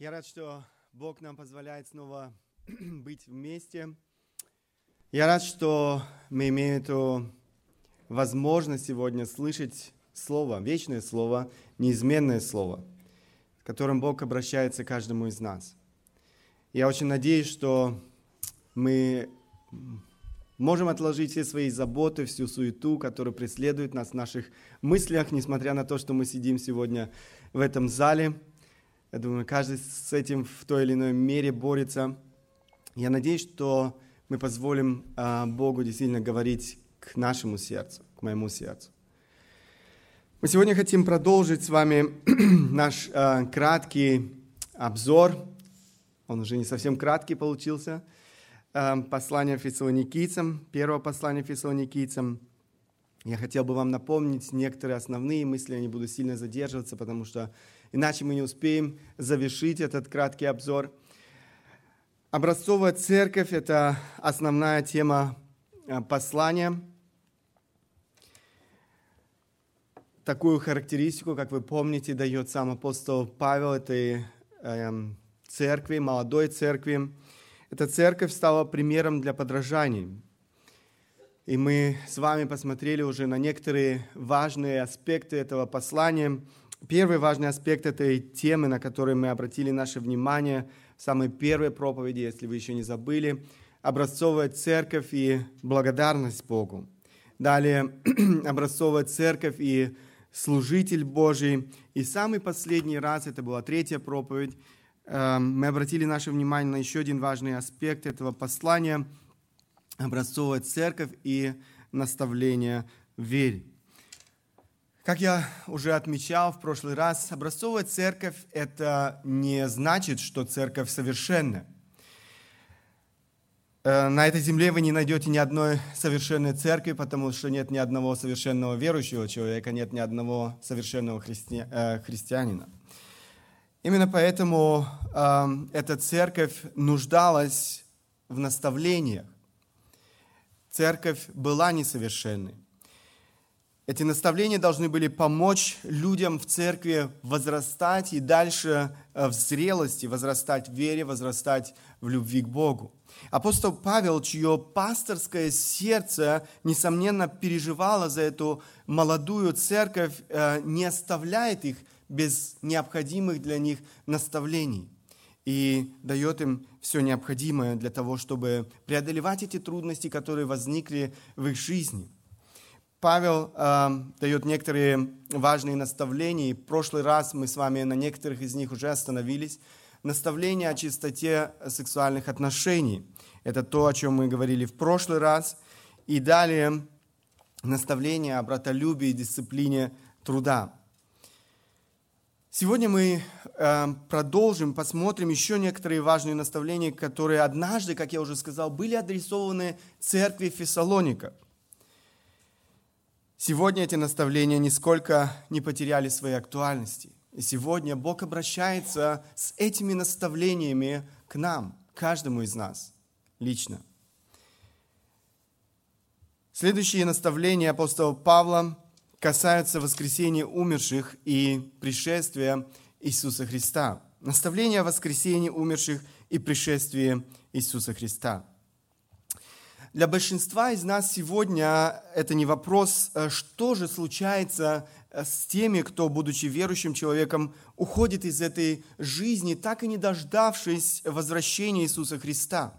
Я рад, что Бог нам позволяет снова быть вместе. Я рад, что мы имеем эту возможность сегодня слышать Слово, вечное Слово, неизменное Слово, которым Бог обращается к каждому из нас. Я очень надеюсь, что мы можем отложить все свои заботы, всю суету, которая преследует нас в наших мыслях, несмотря на то, что мы сидим сегодня в этом зале. Я думаю, каждый с этим в той или иной мере борется. Я надеюсь, что мы позволим а, Богу действительно говорить к нашему сердцу, к моему сердцу. Мы сегодня хотим продолжить с вами наш а, краткий обзор. Он уже не совсем краткий получился – Эм, послание фессалоникийцам, первое послание фессалоникийцам. Я хотел бы вам напомнить некоторые основные мысли, я не буду сильно задерживаться, потому что иначе мы не успеем завершить этот краткий обзор. Образцовая церковь – это основная тема э, послания. Такую характеристику, как вы помните, дает сам апостол Павел этой э, церкви, молодой церкви. Эта церковь стала примером для подражания. И мы с вами посмотрели уже на некоторые важные аспекты этого послания. Первый важный аспект этой темы, на который мы обратили наше внимание в самой первой проповеди, если вы еще не забыли, образцовая церковь и благодарность Богу. Далее образцовая церковь и служитель Божий. И самый последний раз, это была третья проповедь, Эм, мы обратили наше внимание на еще один важный аспект этого послания – образцовая церковь и наставление в вере. Как я уже отмечал в прошлый раз, образцовая церковь – это не значит, что церковь совершенная. Э, на этой земле вы не найдете ни одной совершенной церкви, потому что нет ни одного совершенного верующего человека, нет ни одного совершенного. Э, христианина. Именно поэтому э, эта церковь нуждалась в наставлениях. Церковь была несовершенной. Эти наставления должны были помочь людям в церкви возрастать и дальше э, в зрелости, возрастать в вере, возрастать в любви к Богу. Апостол Павел, чье пасторское сердце, несомненно, переживало за эту молодую церковь, э, не оставляет их без необходимых для них наставлений и дает им все необходимое для того, чтобы преодолевать эти трудности, которые возникли в их жизни. Павел э, дает некоторые важные наставления, и в прошлый раз мы с вами на некоторых из них уже остановились. Наставления о чистоте сексуальных отношений. Это то, о чем мы говорили в прошлый раз. И далее наставления о братолюбии и дисциплине труда. Сегодня мы э, продолжим, посмотрим еще некоторые важные наставления, которые однажды, как я уже сказал, были адресованы церкви Фессалоника. Сегодня эти наставления нисколько не потеряли своей актуальности. И сегодня Бог обращается с этими наставлениями к нам, каждому из нас лично. Следующие наставления апостола Павла – касаются воскресения умерших и пришествия Иисуса Христа. Наставление о воскресении умерших и пришествии Иисуса Христа. Для большинства из нас сегодня это не вопрос, э, что же случается э, с теми, кто, будучи верующим человеком, уходит из этой жизни, так и не дождавшись возвращения Иисуса Христа.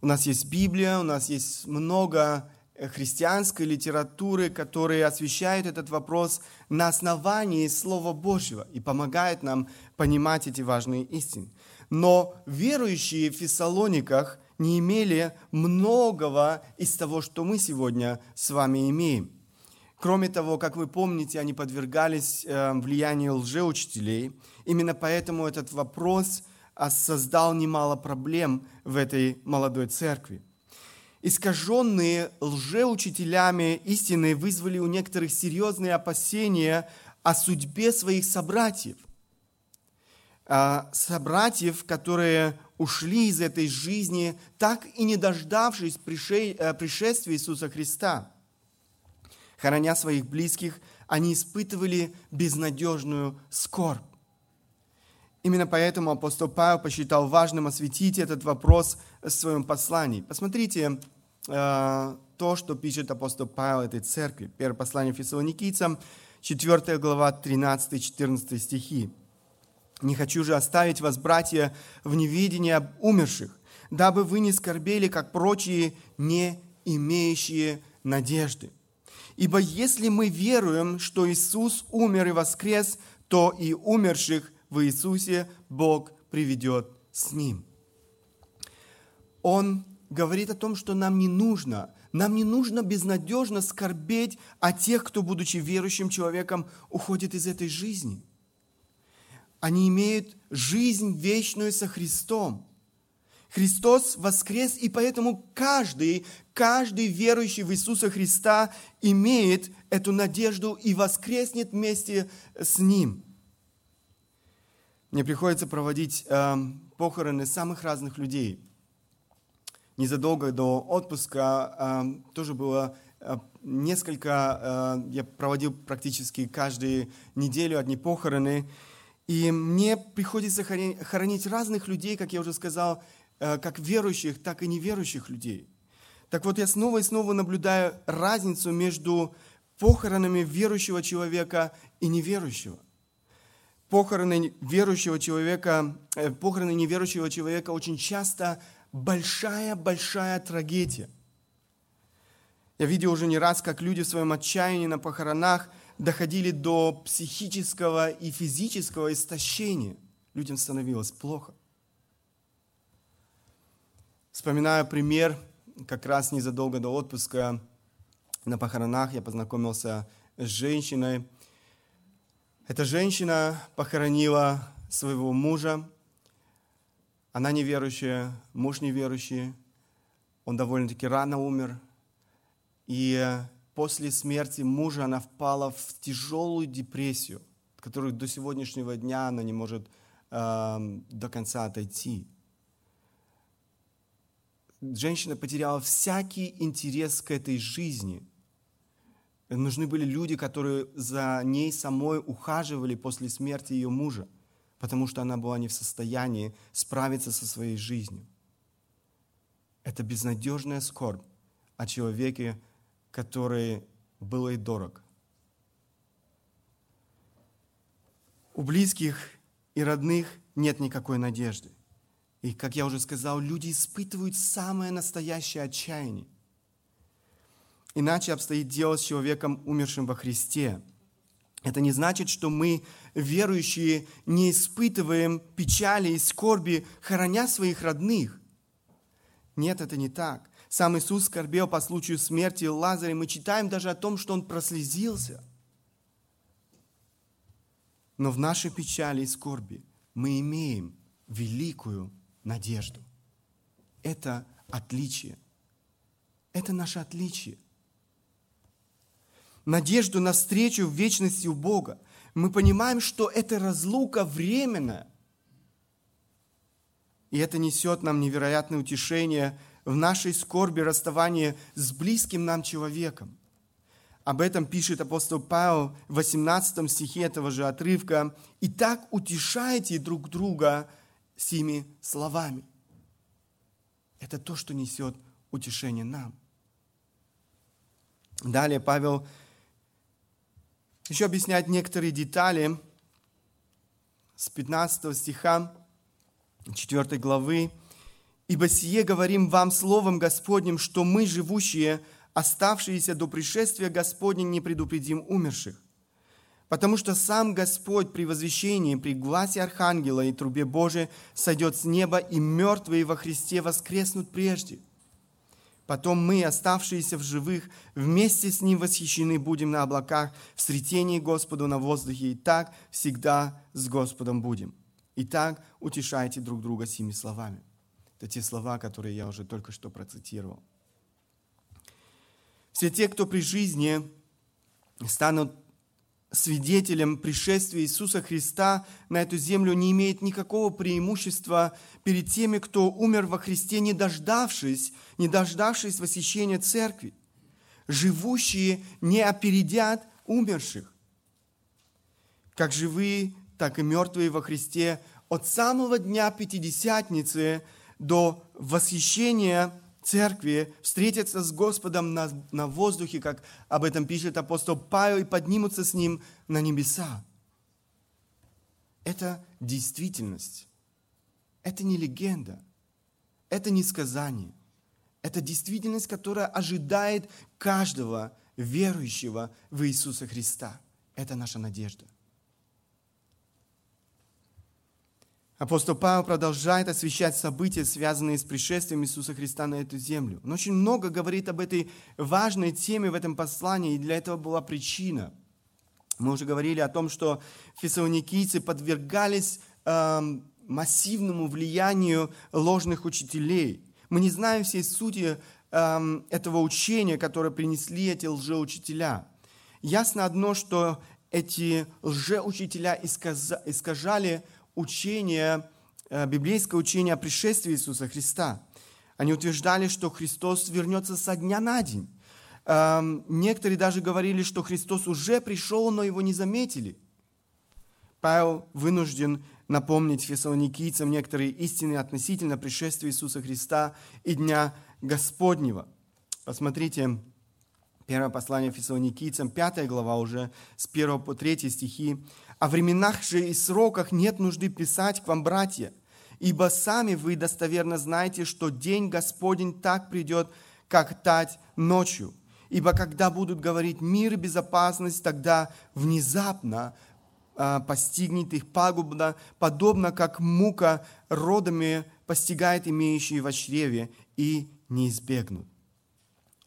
У нас есть Библия, у нас есть много христианской литературы, которые освещают этот вопрос на основании Слова Божьего и помогают нам понимать эти важные истины. Но верующие в Фессалониках не имели многого из того, что мы сегодня с вами имеем. Кроме того, как вы помните, они подвергались э, влиянию лжеучителей. Именно поэтому этот вопрос а, создал немало проблем в этой молодой церкви искаженные лжеучителями истины вызвали у некоторых серьезные опасения о судьбе своих собратьев. А, собратьев, которые ушли из этой жизни, так и не дождавшись э, пришествия Иисуса Христа. Хороня своих близких, они испытывали безнадежную скорбь. Именно поэтому апостол Павел посчитал важным осветить этот вопрос в своем послании. Посмотрите э, то, что пишет апостол Павел этой церкви. Первое послание Фессалоникийцам, 4 глава, 13-14 стихи. «Не хочу же оставить вас, братья, в неведении об умерших, дабы вы не скорбели, как прочие, не имеющие надежды. Ибо если мы веруем, что Иисус умер и воскрес, то и умерших в Иисусе Бог приведет с Ним. Он говорит о том, что нам не нужно, нам не нужно безнадежно скорбеть о тех, кто, будучи верующим человеком, уходит из этой жизни. Они имеют жизнь вечную со Христом. Христос воскрес, и поэтому каждый, каждый верующий в Иисуса Христа имеет эту надежду и воскреснет вместе с Ним. Мне приходится проводить э, похороны самых разных людей. Незадолго до отпуска э, тоже было э, несколько, э, я проводил практически каждую неделю одни похороны, и мне приходится хоронить разных людей, как я уже сказал, Э, как верующих, так и неверующих людей. Так вот, я снова и снова наблюдаю разницу между похоронами верующего человека и неверующего. Похороны верующего человека, э, похороны неверующего человека очень часто большая-большая трагедия. Я видел уже не раз, как люди в своем отчаянии на похоронах доходили до психического и физического истощения. Людям становилось плохо. Вспоминаю пример, как раз незадолго до отпуска на похоронах я познакомился с женщиной. Эта женщина похоронила своего мужа. Она неверующая, муж неверующий. Он довольно-таки рано умер. И после смерти мужа она впала в тяжелую депрессию, от которой до сегодняшнего дня она не может э, до конца отойти женщина потеряла всякий интерес к этой жизни. Нужны были люди, которые за ней самой ухаживали после смерти ее мужа, потому что она была не в состоянии справиться со своей жизнью. Это безнадежная скорбь о человеке, который был ей дорог. У близких и родных нет никакой надежды. И, как я уже сказал, люди испытывают самое настоящее отчаяние. Иначе обстоит дело с человеком, умершим во Христе. Это не значит, что мы, верующие, не испытываем печали и скорби, хороня своих родных. Нет, это не так. Сам Иисус скорбел по случаю смерти Лазаря. Мы читаем даже о том, что он прослезился. Но в нашей печали и скорби мы имеем великую надежду. Это отличие. Это наше отличие. Надежду на встречу в вечности у Бога. Мы понимаем, что эта разлука временная. И это несет нам невероятное утешение в нашей скорби расставания с близким нам человеком. Об этом пишет апостол Павел в 18 стихе этого же отрывка. «Итак, утешайте друг друга сими словами. Это то, что несет утешение нам. Далее Павел еще объясняет некоторые детали с 15 стиха 4 главы. «Ибо сие говорим вам словом Господним, что мы, живущие, оставшиеся до пришествия Господня, не предупредим умерших. Потому что сам Господь при возвещении, при гласе Архангела и трубе Божией сойдет с неба, и мертвые во Христе воскреснут прежде. Потом мы, оставшиеся в живых, вместе с Ним восхищены будем на облаках, в сретении Господу на воздухе, и так всегда с Господом будем. Итак, утешайте друг друга сими словами. Это те слова, которые я уже только что процитировал. Все те, кто при жизни станут свидетелем пришествия Иисуса Христа на эту землю не имеет никакого преимущества перед теми, кто умер во Христе, не дождавшись, не дождавшись восхищения церкви. Живущие не опередят умерших. Как живые, так и мертвые во Христе от самого дня Пятидесятницы до восхищения церкви встретятся с Господом на, на воздухе, как об этом пишет апостол Павел, и поднимутся с Ним на небеса. Это действительность. Это не легенда. Это не сказание. Это действительность, которая ожидает каждого верующего в Иисуса Христа. Это наша надежда. Апостол Павел продолжает освещать события, связанные с пришествием Иисуса Христа на эту землю. Он очень много говорит об этой важной теме в этом послании, и для этого была причина. Мы уже говорили о том, что фессалоникийцы подвергались э, массивному влиянию ложных учителей. Мы не знаем всей сути э, этого учения, которое принесли эти лжеучителя. Ясно одно, что эти лжеучителя искажали учение, э, библейское учение о пришествии Иисуса Христа. Они утверждали, что Христос вернется со дня на день. Эм, некоторые даже говорили, что Христос уже пришел, но его не заметили. Павел вынужден напомнить фессалоникийцам некоторые истины относительно пришествия Иисуса Христа и Дня Господнего. Посмотрите, первое послание фессалоникийцам, пятая глава уже, с 1 по 3 стихи. О временах же и сроках нет нужды писать к вам, братья, ибо сами вы достоверно знаете, что день Господень так придет, как тать ночью. Ибо когда будут говорить мир и безопасность, тогда внезапно а, постигнет их пагубно, подобно как мука родами постигает имеющие в чреве и не избегнут.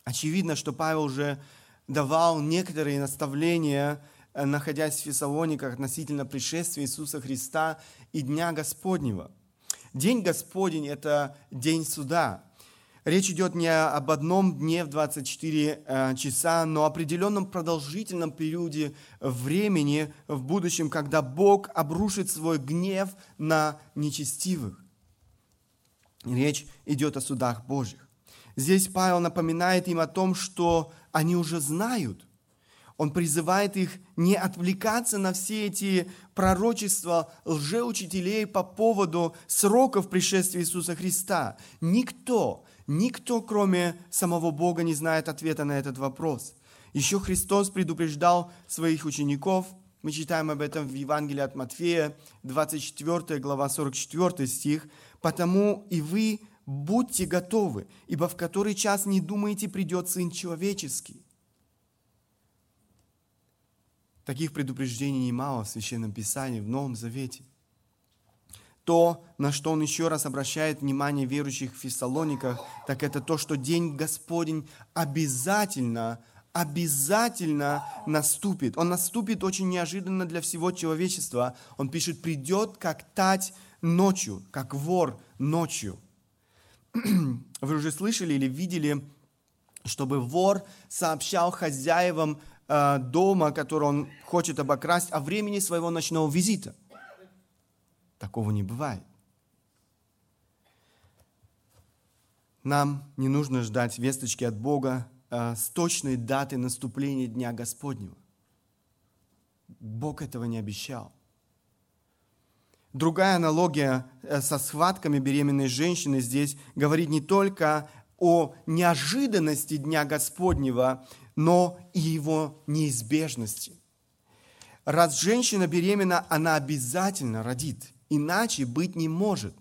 Очевидно, что Павел уже давал некоторые наставления Э, находясь в Фессалониках относительно пришествия Иисуса Христа и Дня Господнего. День Господень – это день суда. Речь идет не об одном дне в 24 э, часа, но о определенном продолжительном периоде времени в будущем, когда Бог обрушит свой гнев на нечестивых. Речь идет о судах Божьих. Здесь Павел напоминает им о том, что они уже знают – он призывает их не отвлекаться на все эти пророчества лжеучителей по поводу сроков пришествия Иисуса Христа. Никто, никто, кроме самого Бога, не знает ответа на этот вопрос. Еще Христос предупреждал своих учеников, мы читаем об этом в Евангелии от Матфея, 24 глава, 44 стих, «Потому и вы будьте готовы, ибо в который час не думаете придет Сын Человеческий». Таких предупреждений немало в Священном Писании, в Новом Завете. То, на что он еще раз обращает внимание верующих в Фессалониках, так это то, что День Господень обязательно, обязательно наступит. Он наступит очень неожиданно для всего человечества. Он пишет, придет как тать ночью, как вор ночью. Вы уже слышали или видели, чтобы вор сообщал хозяевам Э, дома, который он хочет обокрасть, о времени своего ночного визита. Такого не бывает. Нам не нужно ждать весточки от Бога э, с точной даты наступления Дня Господнего. Бог этого не обещал. Другая аналогия э, со схватками беременной женщины здесь говорит не только о неожиданности Дня Господнего, но и его неизбежности. Раз женщина беременна, она обязательно родит, иначе быть не может.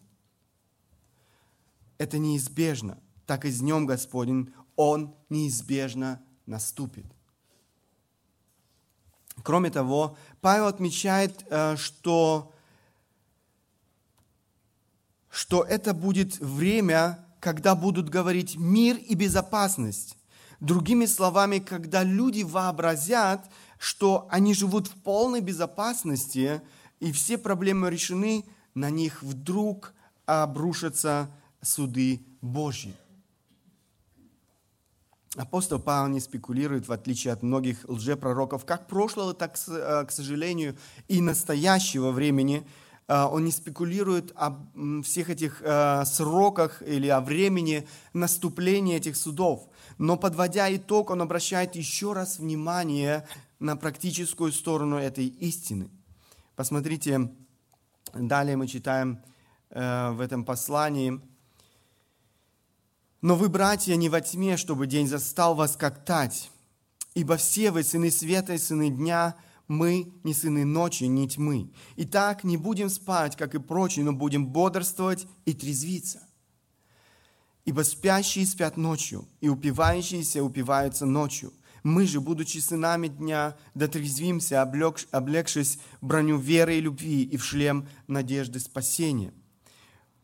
Это неизбежно, так и с Днем Господень, Он неизбежно наступит. Кроме того, Павел отмечает, э, что, что это будет время, когда будут говорить мир и безопасность. Другими словами, когда люди вообразят, что они живут в полной безопасности, и все проблемы решены, на них вдруг обрушатся суды Божьи. Апостол Павел не спекулирует, в отличие от многих лжепророков, как прошлого, так, э, к сожалению, и настоящего времени. Э, он не спекулирует о всех этих э, сроках или о времени наступления этих судов. Но подводя итог, он обращает еще раз внимание на практическую сторону этой истины. Посмотрите, Далее мы читаем э, в этом послании. «Но вы, братья, не во тьме, чтобы день застал вас как тать, ибо все вы, сыны света и сыны дня, мы не сыны ночи, не тьмы. Итак, не будем спать, как и прочие, но будем бодрствовать и трезвиться. Ибо спящие спят ночью, и упивающиеся упиваются ночью. Мы же, будучи сынами дня, дотрезвимся, облегшись в броню веры и любви и в шлем надежды спасения.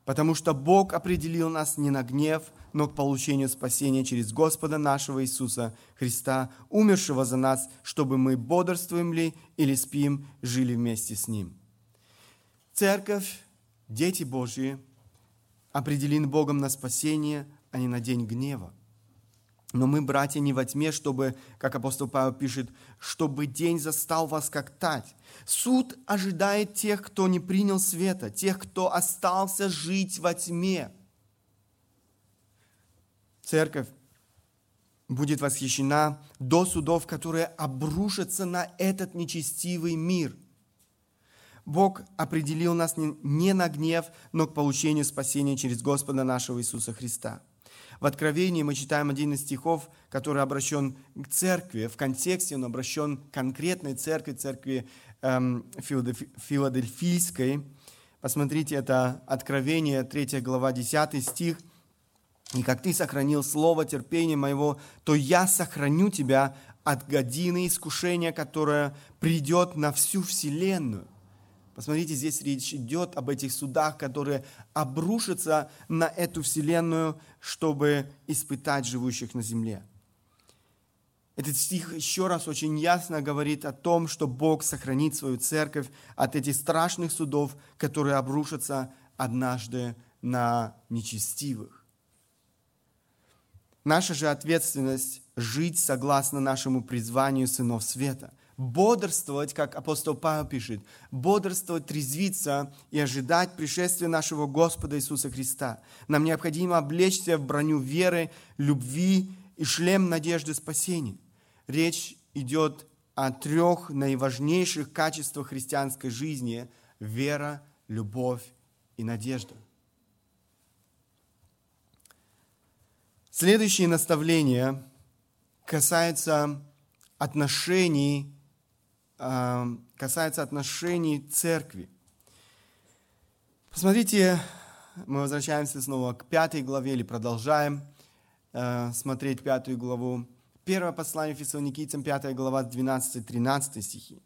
Потому что Бог определил нас не на гнев, но к получению спасения через Господа нашего Иисуса Христа, умершего за нас, чтобы мы бодрствуем ли или спим, жили вместе с Ним. Церковь, дети Божьи, определены Богом на спасение, а не на день гнева. Но мы, братья, не во тьме, чтобы, как апостол Павел пишет, чтобы день застал вас как тать. Суд ожидает тех, кто не принял света, тех, кто остался жить во тьме. Церковь будет восхищена до судов, которые обрушатся на этот нечестивый мир. Бог определил нас не на гнев, но к получению спасения через Господа нашего Иисуса Христа. В Откровении мы читаем один из стихов, который обращен к церкви. В контексте он обращен к конкретной церкви, церкви эм, филадельфийской. Посмотрите, это Откровение, 3 глава, 10 стих – и как ты сохранил слово терпения моего, то я сохраню тебя от годины искушения, которое придет на всю вселенную. Посмотрите, здесь речь идет об этих судах, которые обрушатся на эту вселенную, чтобы испытать живущих на земле. Этот стих еще раз очень ясно говорит о том, что Бог сохранит свою церковь от этих страшных судов, которые обрушатся однажды на нечестивых. Наша же ответственность жить согласно нашему призванию сынов света. Бодрствовать, как апостол Павел пишет, бодрствовать, трезвиться и ожидать пришествия нашего Господа Иисуса Христа. Нам необходимо облечься в броню веры, любви и шлем надежды спасения. Речь идет о трех наиважнейших качествах христианской жизни – вера, любовь и надежда. Следующее наставление касается отношений, касается отношений церкви. Посмотрите, мы возвращаемся снова к пятой главе или продолжаем а, смотреть пятую главу. Первое послание Фессалоникийцам, пятая глава, 12-13 стихи.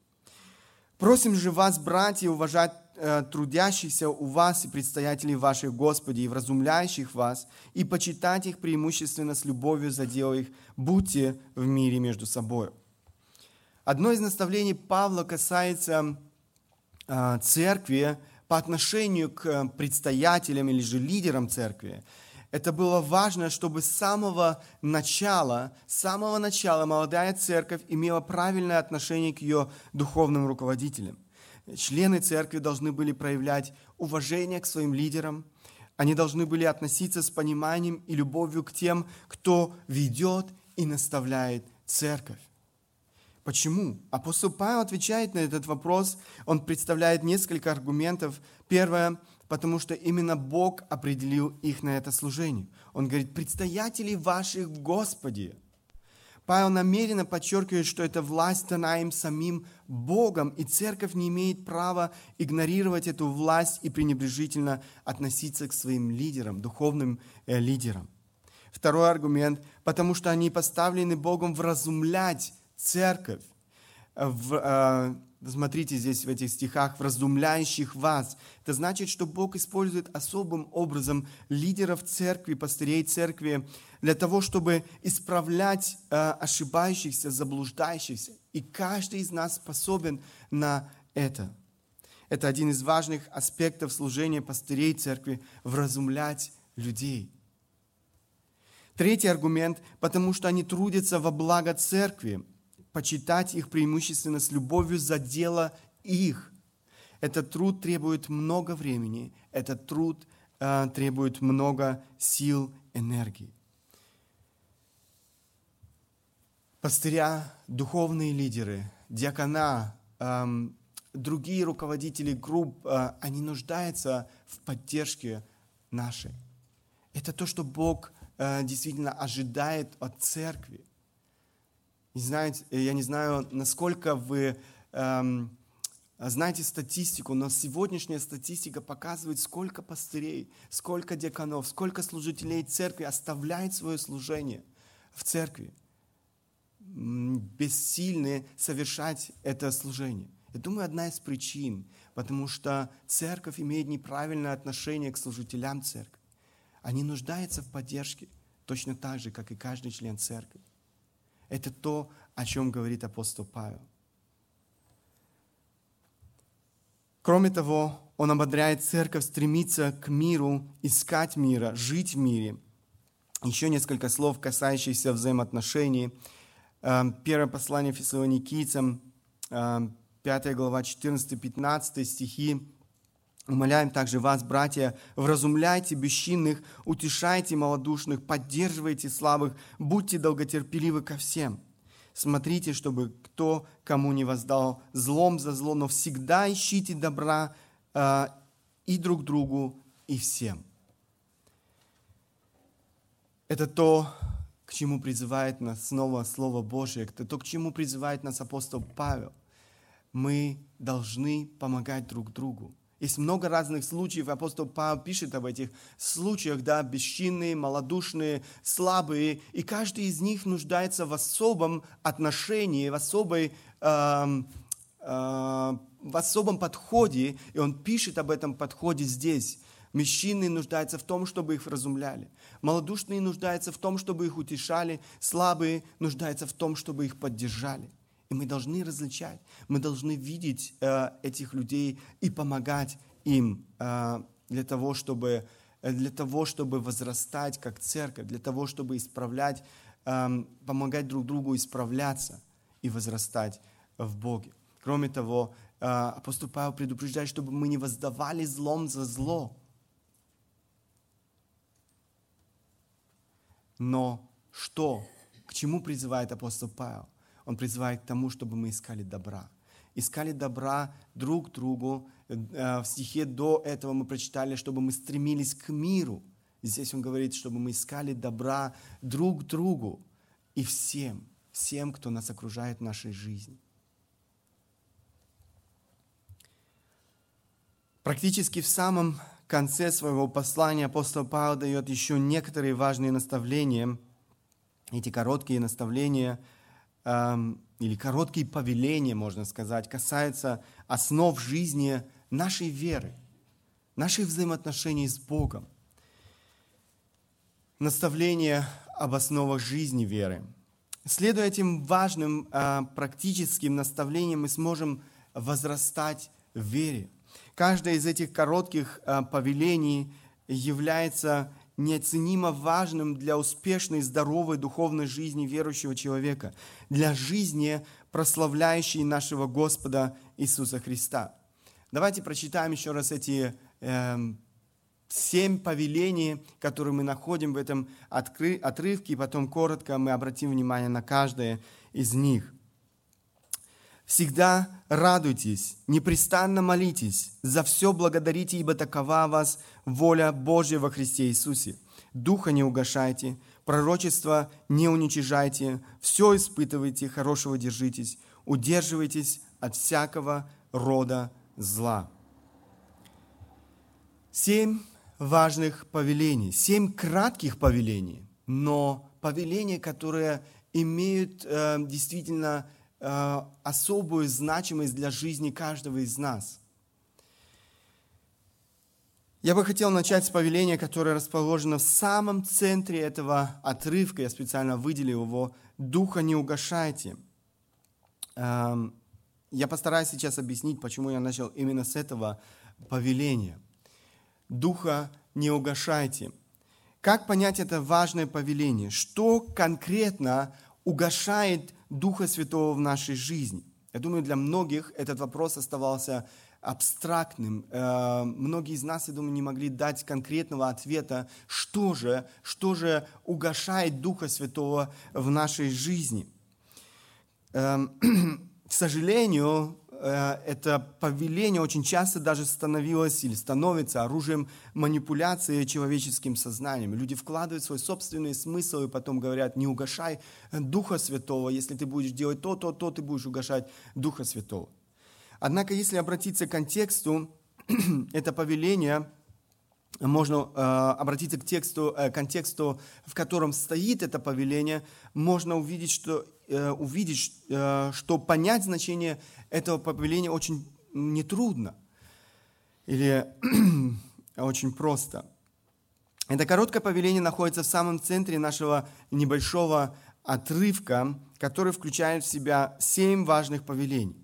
«Просим же вас, братья, уважать Э, трудящихся у вас и предстоятелей ваших Господи, и вразумляющих вас, и почитать их преимущественно с любовью за дело их, будьте в мире между собой. Одно из наставлений Павла касается э, церкви по отношению к предстоятелям или же лидерам церкви. Это было важно, чтобы с самого начала, с самого начала молодая церковь имела правильное отношение к ее духовным руководителям – Члены церкви должны были проявлять уважение к своим лидерам. Они должны были относиться с пониманием и любовью к тем, кто ведет и наставляет церковь. Почему? Апостол Павел отвечает на этот вопрос. Он представляет несколько аргументов. Первое, потому что именно Бог определил их на это служение. Он говорит, предстоятели ваших в Господе. Павел намеренно подчеркивает, что эта власть дана им самим Богом, и церковь не имеет права игнорировать эту власть и пренебрежительно относиться к своим лидерам, духовным э, лидерам. Второй аргумент, потому что они поставлены Богом вразумлять церковь, в, э, смотрите здесь в этих стихах, вразумляющих вас. Это значит, что Бог использует особым образом лидеров церкви, пастырей церкви, для того, чтобы исправлять э, ошибающихся, заблуждающихся. И каждый из нас способен на это. Это один из важных аспектов служения пастырей церкви – вразумлять людей. Третий аргумент – потому что они трудятся во благо церкви, почитать их преимущественно с любовью за дело их. Этот труд требует много времени, этот труд э, требует много сил, энергии. Пастыря, духовные лидеры, диакона, эм, другие руководители групп, э, они нуждаются в поддержке нашей. Это то, что Бог э, действительно ожидает от церкви. И знаете, я не знаю, насколько вы эм, знаете статистику, но сегодняшняя статистика показывает, сколько пастырей, сколько деканов, сколько служителей церкви оставляет свое служение в церкви, бессильны совершать это служение. Я думаю, одна из причин, потому что церковь имеет неправильное отношение к служителям церкви. Они нуждаются в поддержке, точно так же, как и каждый член церкви. Это то, о чем говорит апостол Павел. Кроме того, он ободряет церковь стремиться к миру, искать мира, жить в мире. Еще несколько слов, касающихся взаимоотношений. Эм, первое послание фессалоникийцам, 5 эм, глава, 14-15 стихи. Умоляем также вас, братья, вразумляйте бесчинных, утешайте малодушных, поддерживайте слабых, будьте долготерпеливы ко всем – Смотрите, чтобы кто кому не воздал злом за зло, но всегда ищите добра э, и друг другу, и всем. Это то, к чему призывает нас снова Слово Божие, это то, к чему призывает нас апостол Павел. Мы должны помогать друг другу. Есть много разных случаев, апостол Павел пишет об этих случаях, да, бесчинные, малодушные, слабые, и каждый из них нуждается в особом отношении, в особой, э, э, в особом подходе, и он пишет об этом подходе здесь. Мужчины нуждаются в том, чтобы их разумляли. Малодушные нуждаются в том, чтобы их утешали. Слабые нуждаются в том, чтобы их поддержали. И мы должны различать, мы должны видеть э, этих людей и помогать им э, для, того, чтобы, э, для того, чтобы возрастать как церковь, для того, чтобы исправлять, э, помогать друг другу исправляться и возрастать в Боге. Кроме того, э, апостол Павел предупреждает, чтобы мы не воздавали злом за зло. Но что? К чему призывает апостол Павел? Он призывает к тому, чтобы мы искали добра. Искали добра друг другу. Э, в стихе до этого мы прочитали, чтобы мы стремились к миру. Здесь он говорит, чтобы мы искали добра друг другу и всем, всем, кто нас окружает в нашей жизни. Практически в самом конце своего послания апостол Павел дает еще некоторые важные наставления. Эти короткие наставления – или короткие повеления, можно сказать, касаются основ жизни нашей веры, наших взаимоотношений с Богом. Наставление об основах жизни веры. Следуя этим важным а, практическим наставлениям, мы сможем возрастать в вере. Каждое из этих коротких а, повелений является неоценимо важным для успешной, здоровой духовной жизни верующего человека, для жизни, прославляющей нашего Господа Иисуса Христа. Давайте прочитаем еще раз эти э, семь повелений, которые мы находим в этом отрывке, и потом коротко мы обратим внимание на каждое из них – Всегда радуйтесь, непрестанно молитесь, за все благодарите, ибо такова вас воля Божья во Христе Иисусе. Духа не угашайте, пророчество не уничижайте, все испытывайте, хорошего держитесь, удерживайтесь от всякого рода зла. Семь важных повелений, семь кратких повелений, но повеления, которые имеют э, действительно Э, особую значимость для жизни каждого из нас. Я бы хотел начать с повеления, которое расположено в самом центре этого отрывка. Я специально выделил его. «Духа не угашайте». Эм, я постараюсь сейчас объяснить, почему я начал именно с этого повеления. «Духа не угашайте». Как понять это важное повеление? Что конкретно угошает Духа Святого в нашей жизни? Я думаю, для многих этот вопрос оставался абстрактным. Э, многие из нас, я думаю, не могли дать конкретного ответа, что же, что же угошает Духа Святого в нашей жизни. Эм, к сожалению, это повеление очень часто даже становилось или становится оружием манипуляции человеческим сознанием. Люди вкладывают свой собственный смысл и потом говорят, не угошай Духа Святого, если ты будешь делать то, то, то, ты будешь угошать Духа Святого. Однако, если обратиться к контексту, это повеление – можно э, обратиться к тексту, э, контексту, в котором стоит это повеление, можно увидеть, что, э, увидеть, э, что понять значение этого повеления очень нетрудно или очень просто. Это короткое повеление находится в самом центре нашего небольшого отрывка, который включает в себя семь важных повелений.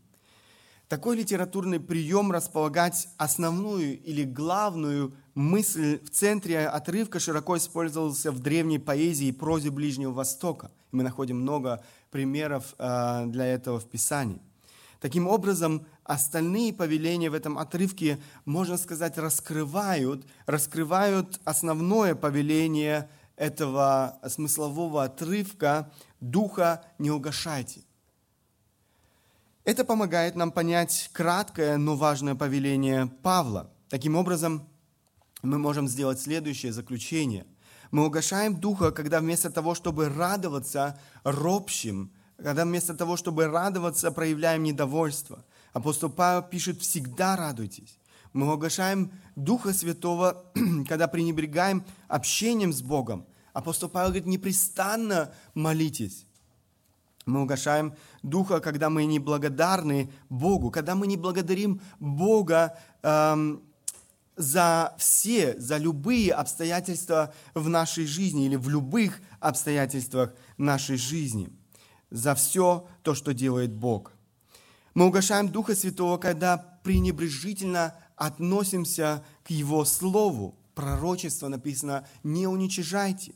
Такой литературный прием располагать основную или главную мысль в центре отрывка широко использовался в древней поэзии и прозе Ближнего Востока. Мы находим много примеров э, для этого в Писании. Таким образом, остальные повеления в этом отрывке, можно сказать, раскрывают, раскрывают основное повеление этого смыслового отрывка «Духа не угошайте». Это помогает нам понять краткое, но важное повеление Павла. Таким образом, мы можем сделать следующее заключение. Мы угошаем Духа, когда вместо того, чтобы радоваться, ропщим, когда вместо того, чтобы радоваться, проявляем недовольство. Апостол Павел пишет, всегда радуйтесь. Мы угошаем Духа Святого, когда пренебрегаем общением с Богом. Апостол Павел говорит, непрестанно молитесь. Мы угошаем Духа, когда мы не благодарны Богу, когда мы не благодарим Бога эм, за все, за любые обстоятельства в нашей жизни или в любых обстоятельствах нашей жизни, за все то, что делает Бог. Мы угошаем Духа Святого, когда пренебрежительно относимся к Его Слову. Пророчество написано «не уничижайте».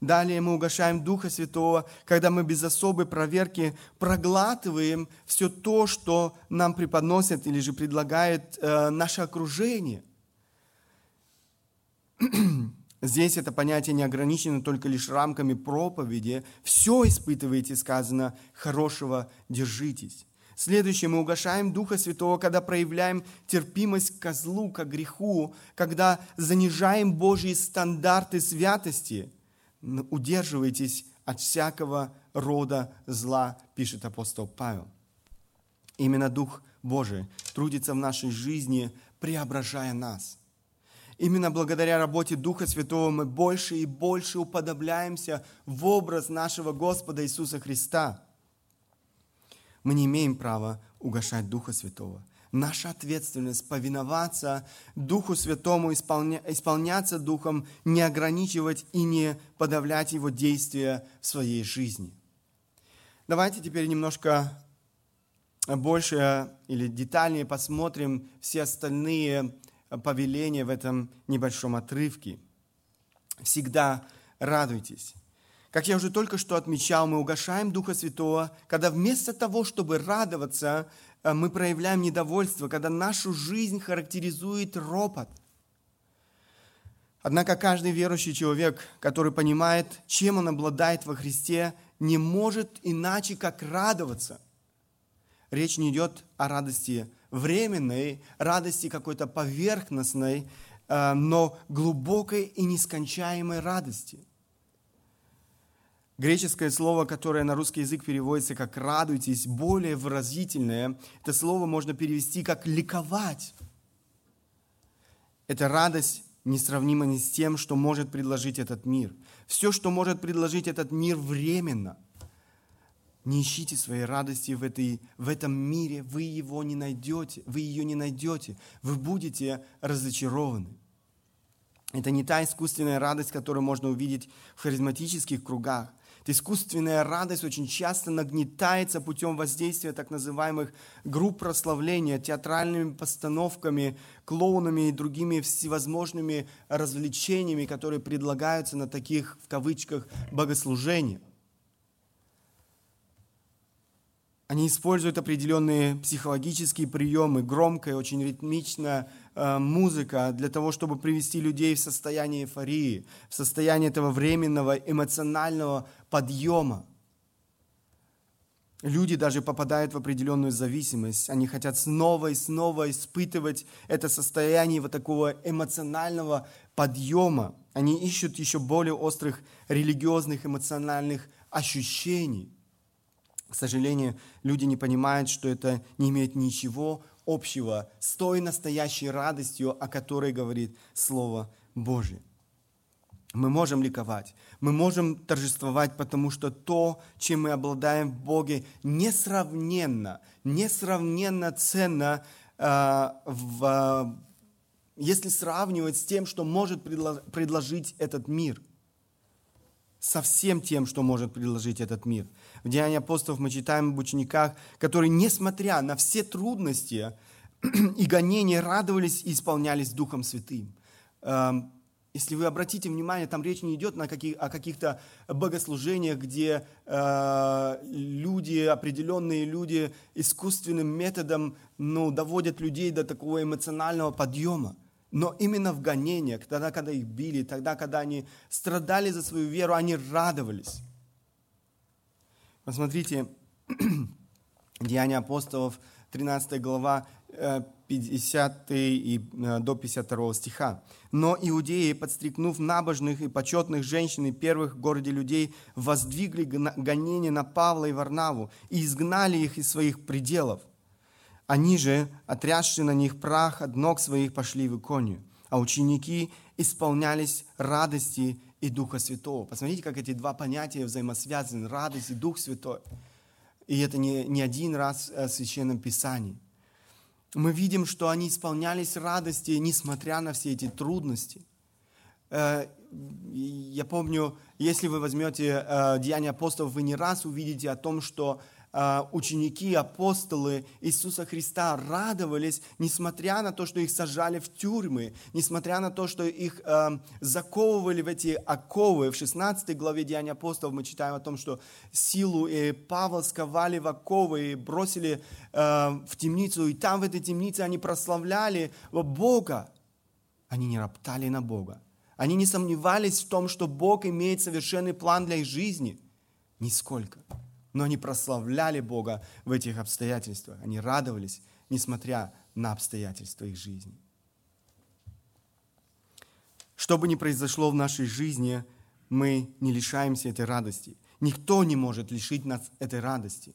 Далее мы угошаем Духа Святого, когда мы без особой проверки проглатываем все то, что нам преподносит или же предлагает э, наше окружение. Здесь это понятие не ограничено только лишь рамками проповеди. Все испытываете, сказано, хорошего держитесь. Следующее, мы угошаем Духа Святого, когда проявляем терпимость к злу, к греху, когда занижаем Божьи стандарты святости – удерживайтесь от всякого рода зла, пишет апостол Павел. Именно Дух Божий трудится в нашей жизни, преображая нас. Именно благодаря работе Духа Святого мы больше и больше уподобляемся в образ нашего Господа Иисуса Христа. Мы не имеем права угошать Духа Святого – наша ответственность повиноваться Духу Святому, исполня, исполняться Духом, не ограничивать и не подавлять Его действия в своей жизни. Давайте теперь немножко больше или детальнее посмотрим все остальные повеления в этом небольшом отрывке. Всегда радуйтесь. Как я уже только что отмечал, мы угошаем Духа Святого, когда вместо того, чтобы радоваться, мы проявляем недовольство, когда нашу жизнь характеризует ропот. Однако каждый верующий человек, который понимает, чем он обладает во Христе, не может иначе, как радоваться. Речь не идет о радости временной, радости какой-то поверхностной, э, но глубокой и нескончаемой радости – Греческое слово, которое на русский язык переводится как «радуйтесь», более выразительное, это слово можно перевести как «ликовать». Эта радость несравнима ни с тем, что может предложить этот мир. Все, что может предложить этот мир временно. Не ищите своей радости в, этой, в этом мире, вы его не найдете, вы ее не найдете, вы будете разочарованы. Это не та искусственная радость, которую можно увидеть в харизматических кругах – искусственная радость очень часто нагнетается путем воздействия так называемых групп прославления, театральными постановками, клоунами и другими всевозможными развлечениями, которые предлагаются на таких, в кавычках, богослужениях. Они используют определенные психологические приемы, громкая, очень ритмичная э, музыка для того, чтобы привести людей в состояние эйфории, в состояние этого временного эмоционального подъема. Люди даже попадают в определенную зависимость. Они хотят снова и снова испытывать это состояние вот такого эмоционального подъема. Они ищут еще более острых религиозных эмоциональных ощущений. К сожалению, люди не понимают, что это не имеет ничего общего с той настоящей радостью, о которой говорит Слово Божие. Мы можем ликовать, мы можем торжествовать, потому что то, чем мы обладаем в Боге, несравненно, несравненно ценно, э, в, если сравнивать с тем, что может предложить этот мир. Со всем тем, что может предложить этот мир. В Деянии апостолов мы читаем об учениках, которые, несмотря на все трудности и гонения, радовались и исполнялись Духом Святым. Эм, если вы обратите внимание, там речь не идет на каких, о каких-то богослужениях, где э, люди, определенные люди искусственным методом ну, доводят людей до такого эмоционального подъема. Но именно в гонениях, тогда, когда их били, тогда, когда они страдали за свою веру, они радовались. Посмотрите, Деяния апостолов, 13 глава, 50 и э, до 52 стиха. «Но иудеи, подстрекнув набожных и почетных женщин и первых в городе людей, воздвигли гонение на Павла и Варнаву и изгнали их из своих пределов. Они же, отрясши на них прах от ног своих, пошли в иконию, а ученики исполнялись радости и Духа Святого». Посмотрите, как эти два понятия взаимосвязаны – радость и Дух Святой. И это не, не один раз в Священном Писании мы видим, что они исполнялись радости, несмотря на все эти трудности. Э, я помню, если вы возьмете э, Деяния апостолов, вы не раз увидите о том, что ученики, апостолы Иисуса Христа радовались, несмотря на то, что их сажали в тюрьмы, несмотря на то, что их э, заковывали в эти оковы. В 16 главе Деяния апостолов мы читаем о том, что силу и Павла сковали в оковы и бросили э, в темницу, и там в этой темнице они прославляли Бога. Они не роптали на Бога. Они не сомневались в том, что Бог имеет совершенный план для их жизни. Нисколько но они прославляли Бога в этих обстоятельствах. Они радовались, несмотря на обстоятельства их жизни. Что бы ни произошло в нашей жизни, мы не лишаемся этой радости. Никто не может лишить нас этой радости.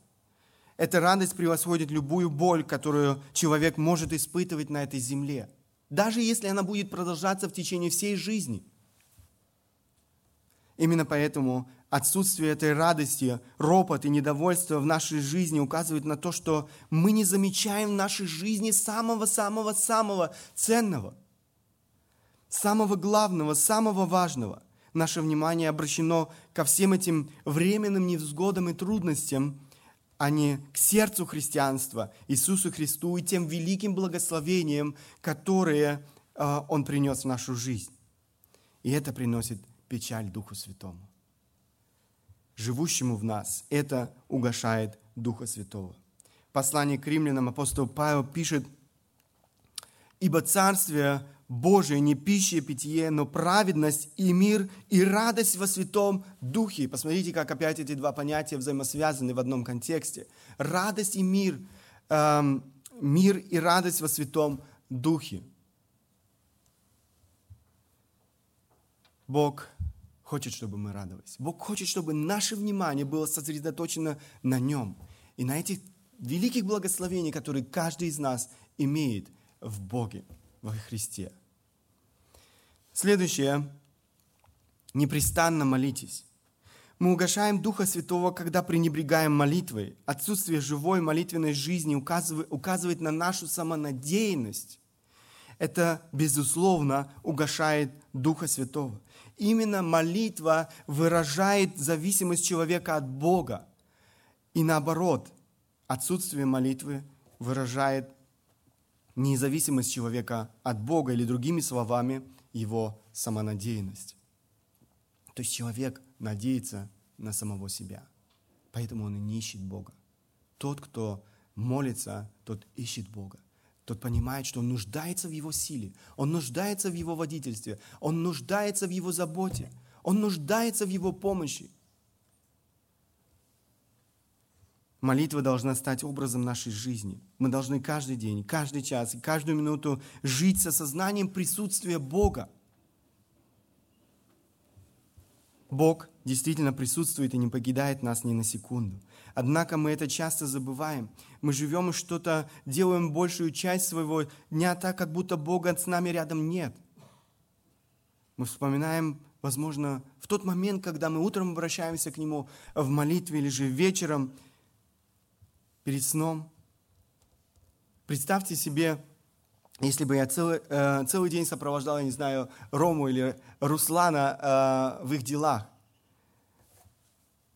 Эта радость превосходит любую боль, которую человек может испытывать на этой земле, даже если она будет продолжаться в течение всей жизни. Именно поэтому отсутствие этой радости, ропот и недовольство в нашей жизни указывает на то, что мы не замечаем в нашей жизни самого-самого-самого ценного, самого главного, самого важного. Наше внимание обращено ко всем этим временным невзгодам и трудностям, а не к сердцу христианства, Иисусу Христу и тем великим благословениям, которые э, Он принес в нашу жизнь. И это приносит печаль Духу Святому живущему в нас. Это угошает Духа Святого. Послание к римлянам апостол Павел пишет, «Ибо Царствие Божие не пища и питье, но праведность и мир и радость во Святом Духе». Посмотрите, как опять эти два понятия взаимосвязаны в одном контексте. Радость и мир, эм, мир и радость во Святом Духе. Бог хочет, чтобы мы радовались. Бог хочет, чтобы наше внимание было сосредоточено на Нем и на этих великих благословениях, которые каждый из нас имеет в Боге, во Христе. Следующее. Непрестанно молитесь. Мы угошаем Духа Святого, когда пренебрегаем молитвой. Отсутствие живой молитвенной жизни указывает, на нашу самонадеянность. Это, безусловно, угошает Духа Святого. Именно молитва выражает зависимость человека от Бога. И наоборот, отсутствие молитвы выражает независимость человека от Бога, или другими словами, его самонадеянность. То есть человек надеется на самого себя, поэтому он и не ищет Бога. Тот, кто молится, тот ищет Бога тот понимает, что он нуждается в его силе, он нуждается в его водительстве, он нуждается в его заботе, он нуждается в его помощи. Молитва должна стать образом нашей жизни. Мы должны каждый день, каждый час и каждую минуту жить со сознанием присутствия Бога. Бог действительно присутствует и не покидает нас ни на секунду. Однако мы это часто забываем. Мы живем и что-то делаем большую часть своего дня так, как будто Бога с нами рядом нет. Мы вспоминаем, возможно, в тот момент, когда мы утром обращаемся к Нему в молитве или же вечером перед сном. Представьте себе, если бы я целый, э, целый день сопровождал, я не знаю, Рому или Руслана э, в их делах,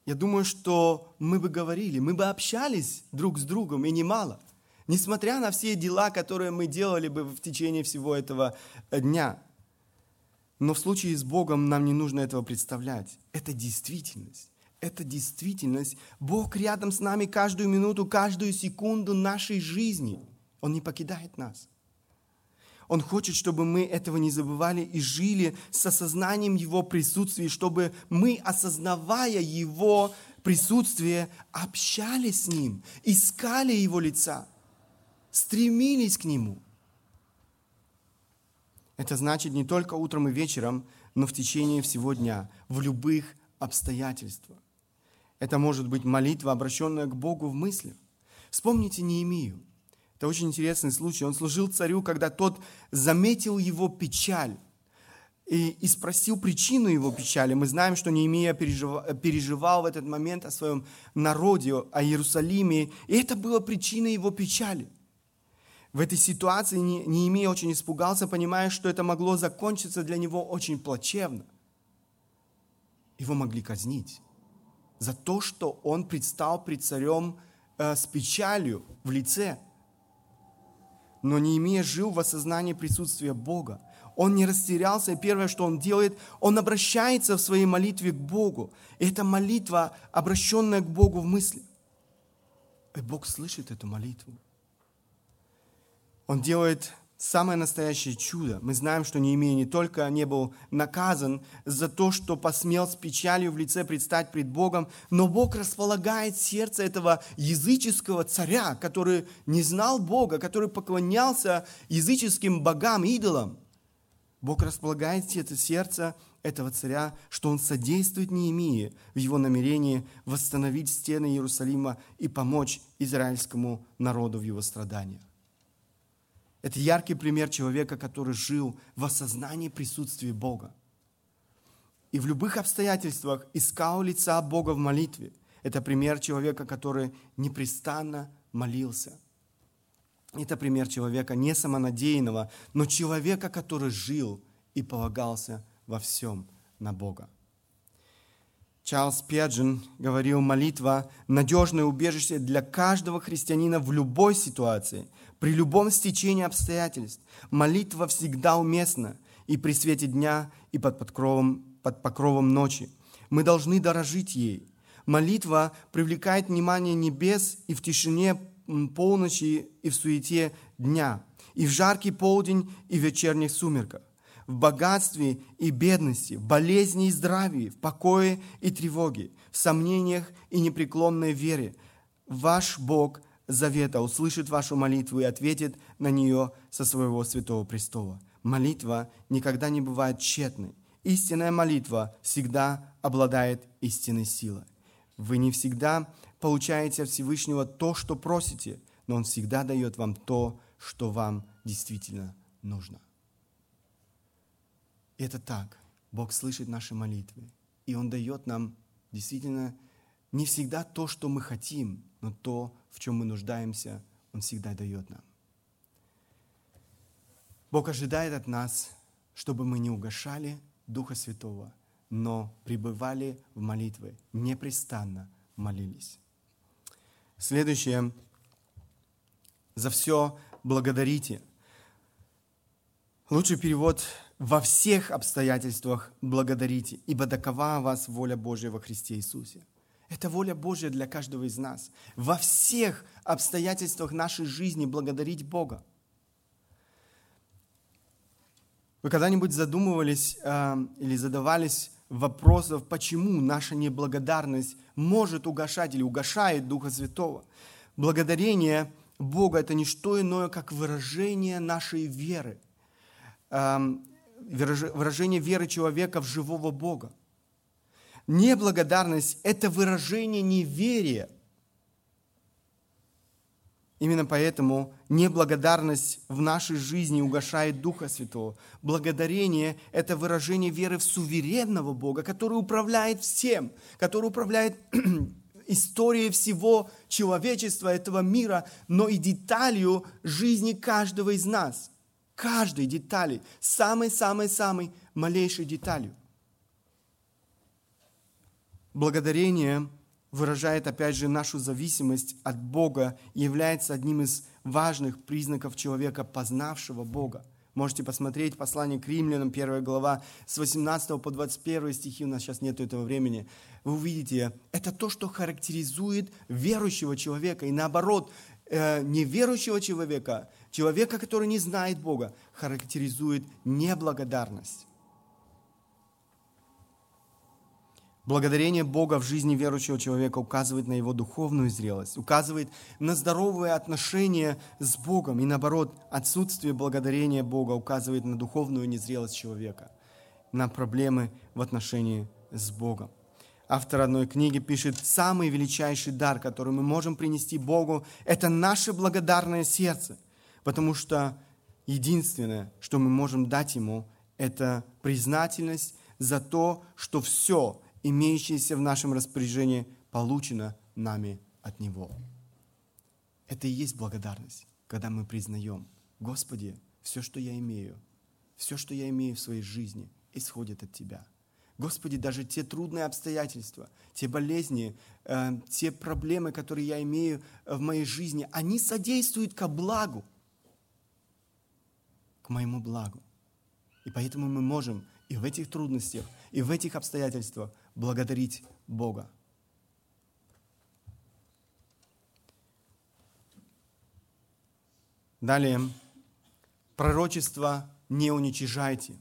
я думаю, что мы бы говорили, мы бы общались друг с другом, и немало. Несмотря на все дела, которые мы делали бы в течение всего этого дня. Но в случае с Богом нам не нужно этого представлять. Это действительность. Это действительность. Бог рядом с нами каждую минуту, каждую секунду нашей жизни. Он не покидает нас. Он хочет, чтобы мы этого не забывали и жили с осознанием Его присутствия, чтобы мы, осознавая Его присутствие, общались с Ним, искали Его лица, стремились к Нему. Это значит не только утром и вечером, но в течение всего дня, в любых обстоятельствах. Это может быть молитва, обращенная к Богу в мыслях. Вспомните Неемию – это очень интересный случай. Он служил царю, когда тот заметил его печаль и, и спросил причину его печали. Мы знаем, что Неемия переживал, переживал в этот момент о своем народе, о Иерусалиме, и это было причиной его печали. В этой ситуации Неемия очень испугался, понимая, что это могло закончиться для него очень плачевно. Его могли казнить за то, что он предстал пред царем э, с печалью в лице – но Неемия жил в осознании присутствия Бога. Он не растерялся, и первое, что он делает, он обращается в своей молитве к Богу. И это молитва, обращенная к Богу в мысли. И Бог слышит эту молитву. Он делает самое настоящее чудо. Мы знаем, что Неемия не только не был наказан за то, что посмел с печалью в лице предстать пред Богом, но Бог располагает сердце этого языческого царя, который не знал Бога, который поклонялся языческим богам, идолам. Бог располагает это сердце этого царя, что он содействует Неемии в его намерении восстановить стены Иерусалима и помочь израильскому народу в его страданиях. Это яркий пример человека, который жил в осознании присутствия Бога. И в любых обстоятельствах искал лица Бога в молитве. Это пример человека, который непрестанно молился. Это пример человека не самонадеянного, но человека, который жил и полагался во всем на Бога. Чарльз Педжин говорил, молитва – надежное убежище для каждого христианина в любой ситуации – при любом стечении обстоятельств молитва всегда уместна и при свете дня, и под покровом, под покровом ночи. Мы должны дорожить ей. Молитва привлекает внимание небес и в тишине полночи, и в суете дня, и в жаркий полдень, и в вечерних сумерках, в богатстве и бедности, в болезни и здравии, в покое и тревоге, в сомнениях и непреклонной вере. Ваш Бог завета услышит вашу молитву и ответит на нее со своего святого престола. Молитва никогда не бывает тщетной. Истинная молитва всегда обладает истинной силой. Вы не всегда получаете от Всевышнего то, что просите, но Он всегда дает вам то, что вам действительно нужно. Это так. Бог слышит наши молитвы, и Он дает нам действительно не всегда то, что мы хотим, но то, в чем мы нуждаемся, Он всегда дает нам. Бог ожидает от нас, чтобы мы не угошали Духа Святого, но пребывали в молитве, непрестанно молились. Следующее. За все благодарите. Лучший перевод во всех обстоятельствах благодарите, ибо такова вас воля Божья во Христе Иисусе. Это воля Божья для каждого из нас. Во всех обстоятельствах нашей жизни благодарить Бога. Вы когда-нибудь задумывались э, или задавались вопросов, почему наша неблагодарность может угошать или угошает Духа Святого. Благодарение Бога – это не что иное, как выражение нашей веры, эм, выражение веры человека в живого Бога. Неблагодарность – это выражение неверия Именно поэтому неблагодарность в нашей жизни угошает Духа Святого. Благодарение – это выражение веры в суверенного Бога, который управляет всем, который управляет историей всего человечества, этого мира, но и деталью жизни каждого из нас. Каждой детали, самой-самой-самой малейшей деталью. Благодарение – выражает опять же нашу зависимость от Бога и является одним из важных признаков человека, познавшего Бога. Можете посмотреть послание к римлянам, 1 глава, с 18 по 21 стихи, у нас сейчас нет этого времени. Вы увидите, это то, что характеризует верующего человека. И наоборот, э, неверующего человека, человека, который не знает Бога, характеризует неблагодарность. Благодарение Бога в жизни верующего человека указывает на его духовную зрелость, указывает на здоровые отношения с Богом. И наоборот, отсутствие благодарения Бога указывает на духовную незрелость человека, на проблемы в отношении с Богом. Автор одной книги пишет, самый величайший дар, который мы можем принести Богу, это наше благодарное сердце, потому что единственное, что мы можем дать Ему, это признательность за то, что все, имеющееся в нашем распоряжении, получено нами от Него. Это и есть благодарность, когда мы признаем, Господи, все, что я имею, все, что я имею в своей жизни, исходит от Тебя. Господи, даже те трудные обстоятельства, те болезни, э, те проблемы, которые я имею в моей жизни, они содействуют ко благу, к моему благу. И поэтому мы можем и в этих трудностях, и в этих обстоятельствах благодарить Бога. Далее, пророчество не уничижайте.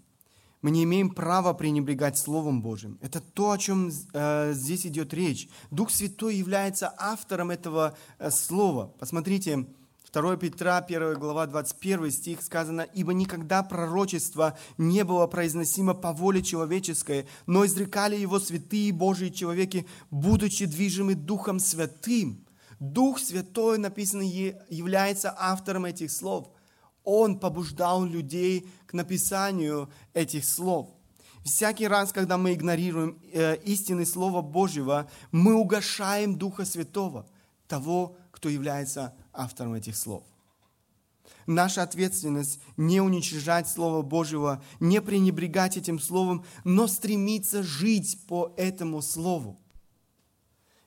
Мы не имеем права пренебрегать Словом Божьим. Это то, о чем э, здесь идет речь. Дух Святой является автором этого э, слова. Посмотрите, 2 Петра, 1 глава, 21 стих сказано, «Ибо никогда пророчество не было произносимо по воле человеческой, но изрекали его святые Божьи человеки, будучи движимы Духом Святым». Дух Святой, написано, является автором этих слов. Он побуждал людей к написанию этих слов. Всякий раз, когда мы игнорируем э, истины Слова Божьего, мы угошаем Духа Святого, того, кто является автором этих слов. Наша ответственность не уничижать Слово Божьего, не пренебрегать этим Словом, но стремиться жить по этому Слову.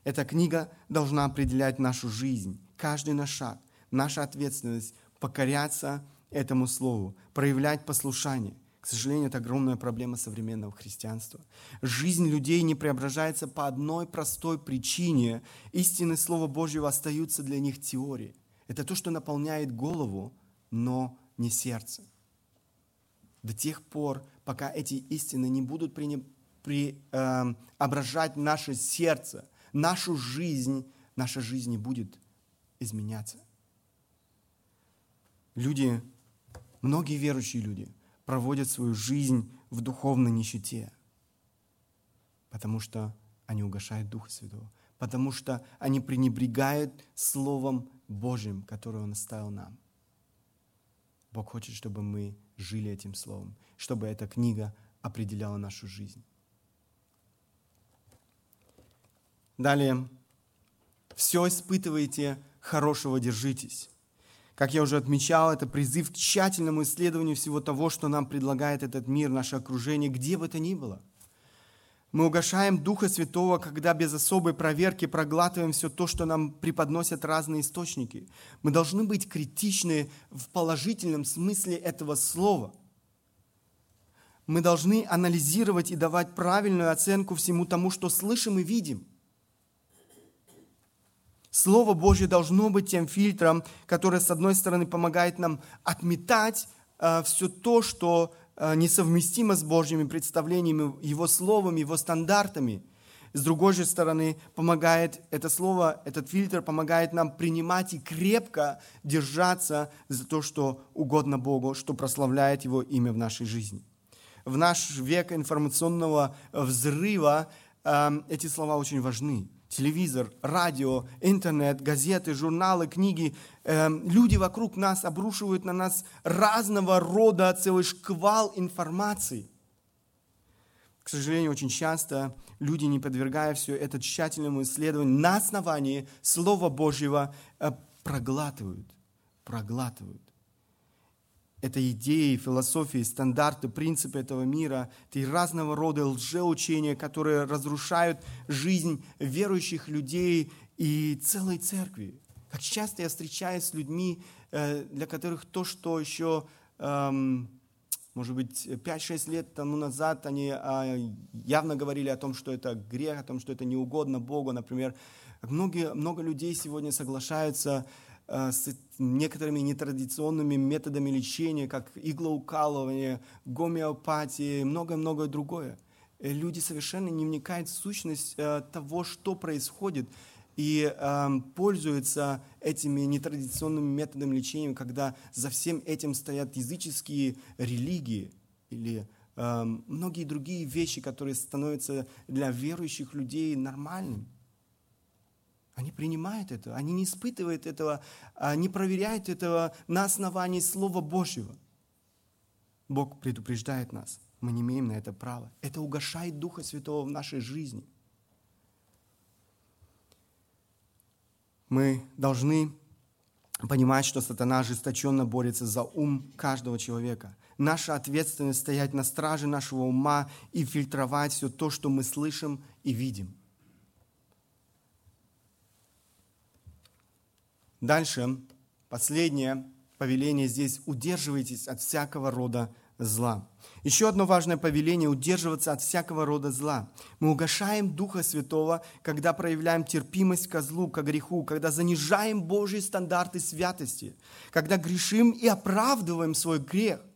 Эта книга должна определять нашу жизнь, каждый наш шаг. Наша ответственность покоряться этому Слову, проявлять послушание. Сожалению, это огромная проблема современного христианства. Жизнь людей не преображается по одной простой причине. Истины Слова Божьего остаются для них теорией. Это то, что наполняет голову, но не сердце. До тех пор, пока эти истины не будут при, при, э, ображать наше сердце, нашу жизнь, наша жизнь не будет изменяться. Люди, многие верующие люди проводят свою жизнь в духовной нищете, потому что они угошают Духа Святого, потому что они пренебрегают Словом Божьим, которое Он оставил нам. Бог хочет, чтобы мы жили этим Словом, чтобы эта книга определяла нашу жизнь. Далее. Все испытывайте, хорошего держитесь. Как я уже отмечал, это призыв к тщательному исследованию всего того, что нам предлагает этот мир, наше окружение, где бы то ни было – мы угошаем Духа Святого, когда без особой проверки проглатываем все то, что нам преподносят разные источники. Мы должны быть критичны в положительном смысле этого слова. Мы должны анализировать и давать правильную оценку всему тому, что слышим и видим. Слово Божье должно быть тем фильтром, который, с одной стороны, помогает нам отметать э, все то, что э, несовместимо с Божьими представлениями, Его Словом, Его стандартами. С другой же стороны, помогает это слово, этот фильтр помогает нам принимать и крепко держаться за то, что угодно Богу, что прославляет Его имя в нашей жизни. В наш век информационного взрыва э, эти слова очень важны телевизор, радио, интернет, газеты, журналы, книги. Э, люди вокруг нас обрушивают на нас разного рода целый шквал информации. К сожалению, очень часто люди, не подвергая все это тщательному исследованию, на основании Слова Божьего э, проглатывают, проглатывают это идеи, философии, стандарты, принципы этого мира, это разного рода лжеучения, которые разрушают жизнь верующих людей и целой церкви. Как часто я встречаюсь с людьми, э, для которых то, что еще, эм, может быть, 5-6 лет тому назад они а, явно говорили о том, что это грех, о том, что это неугодно Богу, например. Многие, много людей сегодня соглашаются с некоторыми нетрадиционными методами лечения, как иглоукалывание, гомеопатия и многое-многое другое. Э, люди совершенно не вникают в сущность э, того, что происходит, и э, пользуются этими нетрадиционными методами лечения, когда за всем этим стоят языческие религии или э, многие другие вещи, которые становятся для верующих людей нормальными. Они принимают это, они не испытывают этого, не проверяют этого на основании Слова Божьего. Бог предупреждает нас. Мы не имеем на это права. Это угошает Духа Святого в нашей жизни. Мы должны понимать, что сатана ожесточенно борется за ум каждого человека. Наша ответственность стоять на страже нашего ума и фильтровать все то, что мы слышим и видим – Дальше, последнее повеление здесь. Удерживайтесь от всякого рода зла. Еще одно важное повеление – удерживаться от всякого рода зла. Мы угошаем Духа Святого, когда проявляем терпимость к злу, к греху, когда занижаем Божьи стандарты святости, когда грешим и оправдываем свой грех –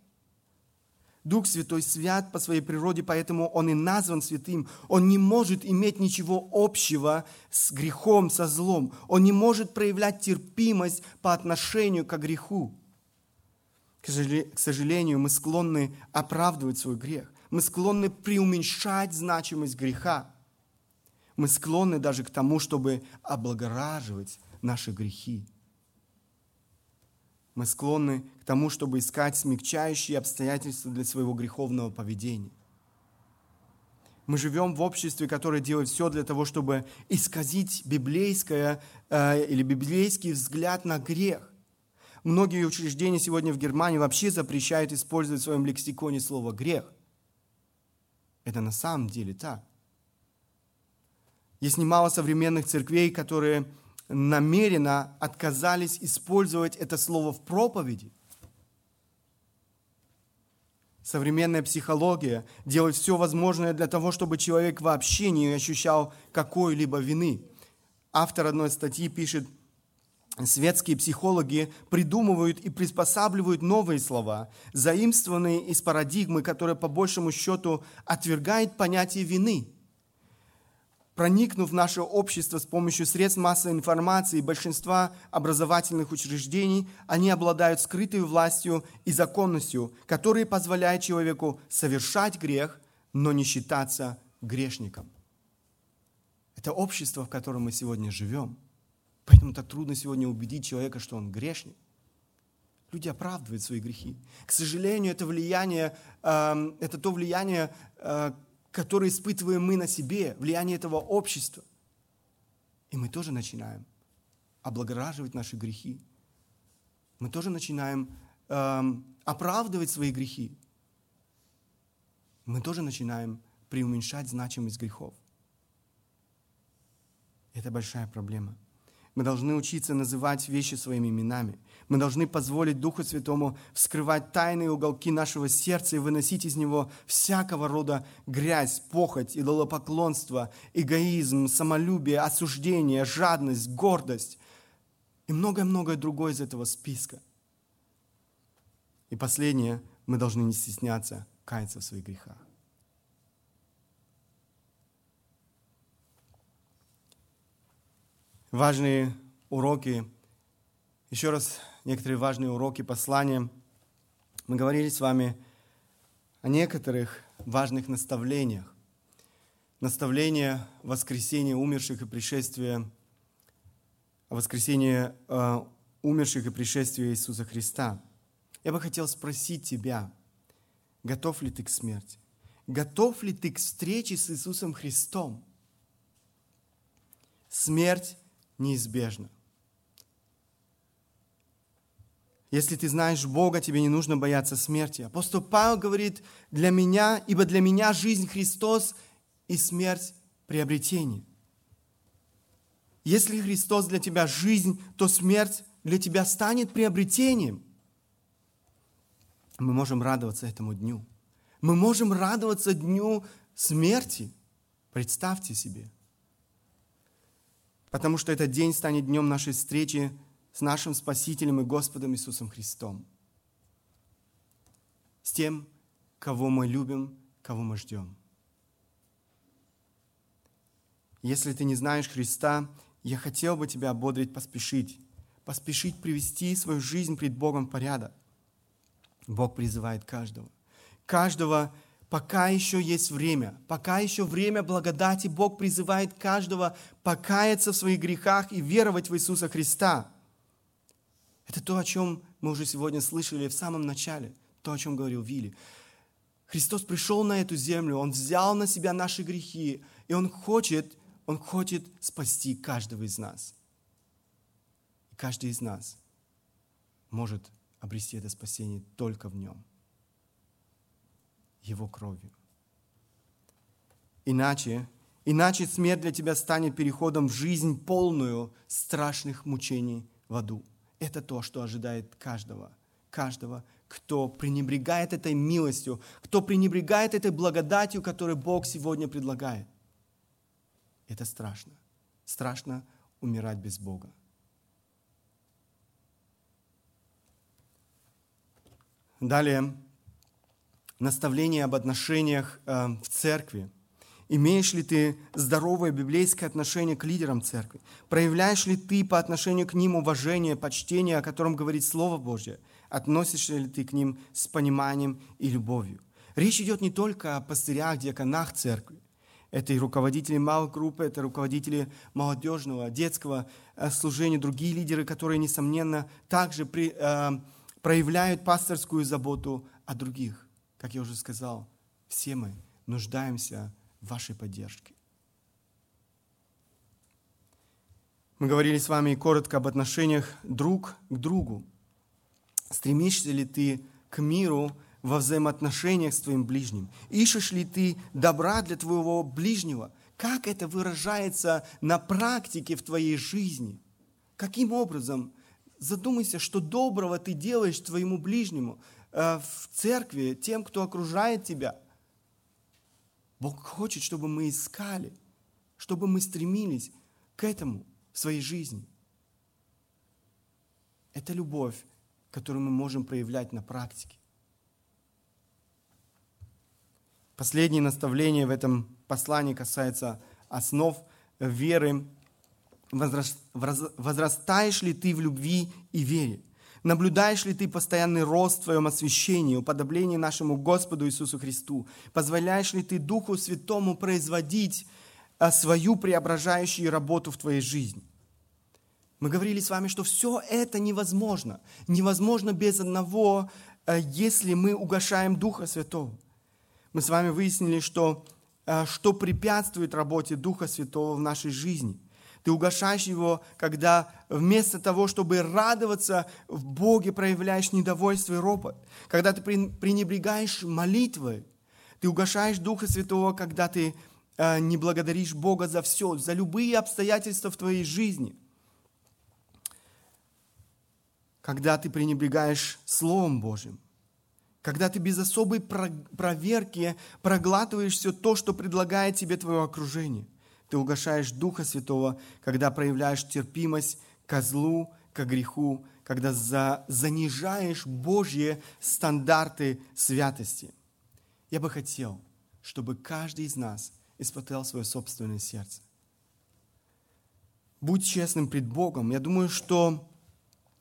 Дух Святой свят по своей природе, поэтому Он и назван святым. Он не может иметь ничего общего с грехом, со злом. Он не может проявлять терпимость по отношению к греху. К сожалению, мы склонны оправдывать свой грех. Мы склонны преуменьшать значимость греха. Мы склонны даже к тому, чтобы облагораживать наши грехи. Мы склонны к тому, чтобы искать смягчающие обстоятельства для своего греховного поведения. Мы живем в обществе, которое делает все для того, чтобы исказить библейское э, или библейский взгляд на грех. Многие учреждения сегодня в Германии вообще запрещают использовать в своем лексиконе слово «грех». Это на самом деле так. Есть немало современных церквей, которые намеренно отказались использовать это слово в проповеди. Современная психология делает все возможное для того, чтобы человек вообще не ощущал какой-либо вины. Автор одной статьи пишет, светские психологи придумывают и приспосабливают новые слова, заимствованные из парадигмы, которая по большему счету отвергает понятие вины – проникнув в наше общество с помощью средств массовой информации и большинства образовательных учреждений, они обладают скрытой властью и законностью, которые позволяют человеку совершать грех, но не считаться грешником. Это общество, в котором мы сегодня живем. Поэтому так трудно сегодня убедить человека, что он грешник. Люди оправдывают свои грехи. К сожалению, это влияние, э, это то влияние, э, которое испытываем мы на себе, влияние этого общества. И мы тоже начинаем облагораживать наши грехи. Мы тоже начинаем эм, оправдывать свои грехи. Мы тоже начинаем преуменьшать значимость грехов. Это большая проблема. Мы должны учиться называть вещи своими именами. Мы должны позволить Духу Святому вскрывать тайные уголки нашего сердца и выносить из него всякого рода грязь, похоть, идолопоклонство, эгоизм, самолюбие, осуждение, жадность, гордость и многое-многое другое из этого списка. И последнее мы должны не стесняться каяться в своих грехах. Важные уроки, еще раз некоторые важные уроки послания. Мы говорили с вами о некоторых важных наставлениях. Наставление воскресения умерших и пришествия, воскресения э, умерших и пришествия Иисуса Христа. Я бы хотел спросить тебя, готов ли ты к смерти? Готов ли ты к встрече с Иисусом Христом? Смерть неизбежна. Если ты знаешь Бога, тебе не нужно бояться смерти. Апостол Павел говорит, для меня, ибо для меня жизнь Христос и смерть приобретение. Если Христос для тебя жизнь, то смерть для тебя станет приобретением. Мы можем радоваться этому дню. Мы можем радоваться дню смерти. Представьте себе. Потому что этот день станет днем нашей встречи с нашим Спасителем и Господом Иисусом Христом. С тем, кого мы любим, кого мы ждем. Если ты не знаешь Христа, я хотел бы тебя ободрить поспешить. Поспешить привести свою жизнь пред Богом в порядок. Бог призывает каждого. Каждого, пока еще есть время, пока еще время благодати, Бог призывает каждого покаяться в своих грехах и веровать в Иисуса Христа. Это то, о чем мы уже сегодня слышали в самом начале, то, о чем говорил Вилли. Христос пришел на эту землю, Он взял на себя наши грехи, и Он хочет, Он хочет спасти каждого из нас. И каждый из нас может обрести это спасение только в Нем, Его кровью. Иначе, иначе смерть для тебя станет переходом в жизнь полную страшных мучений в аду. Это то, что ожидает каждого, каждого, кто пренебрегает этой милостью, кто пренебрегает этой благодатью, которую Бог сегодня предлагает. Это страшно. Страшно умирать без Бога. Далее, наставление об отношениях э, в церкви – Имеешь ли ты здоровое библейское отношение к лидерам церкви? Проявляешь ли ты по отношению к ним уважение, почтение, о котором говорит Слово Божье? Относишься ли ты к ним с пониманием и любовью? Речь идет не только о пастырях, диаконах церкви. Это и руководители малых групп, это руководители молодежного, детского э, служения, другие лидеры, которые, несомненно, также при, э, проявляют пасторскую заботу о других. Как я уже сказал, все мы нуждаемся вашей поддержки. Мы говорили с вами коротко об отношениях друг к другу. Стремишься ли ты к миру во взаимоотношениях с твоим ближним? Ищешь ли ты добра для твоего ближнего? Как это выражается на практике в твоей жизни? Каким образом? Задумайся, что доброго ты делаешь твоему ближнему э, в церкви, тем, кто окружает тебя – Бог хочет, чтобы мы искали, чтобы мы стремились к этому в своей жизни. Это любовь, которую мы можем проявлять на практике. Последнее наставление в этом послании касается основ веры. Возрастаешь ли ты в любви и вере? Наблюдаешь ли ты постоянный рост в твоем освящении, уподоблении нашему Господу Иисусу Христу? Позволяешь ли ты Духу Святому производить а, свою преображающую работу в твоей жизни? Мы говорили с вами, что все это невозможно. Невозможно без одного, а, если мы угошаем Духа Святого. Мы с вами выяснили, что, а, что препятствует работе Духа Святого в нашей жизни – ты угошаешь его, когда вместо того, чтобы радоваться в Боге, проявляешь недовольство и ропот. Когда ты пренебрегаешь молитвой. Ты угошаешь Духа Святого, когда ты э, не благодаришь Бога за все, за любые обстоятельства в твоей жизни. Когда ты пренебрегаешь Словом Божьим. Когда ты без особой проверки проглатываешь все то, что предлагает тебе твое окружение – ты угошаешь Духа Святого, когда проявляешь терпимость ко злу, к греху когда за, занижаешь Божьи стандарты святости. Я бы хотел, чтобы каждый из нас испытал свое собственное сердце. Будь честным пред Богом. Я думаю, что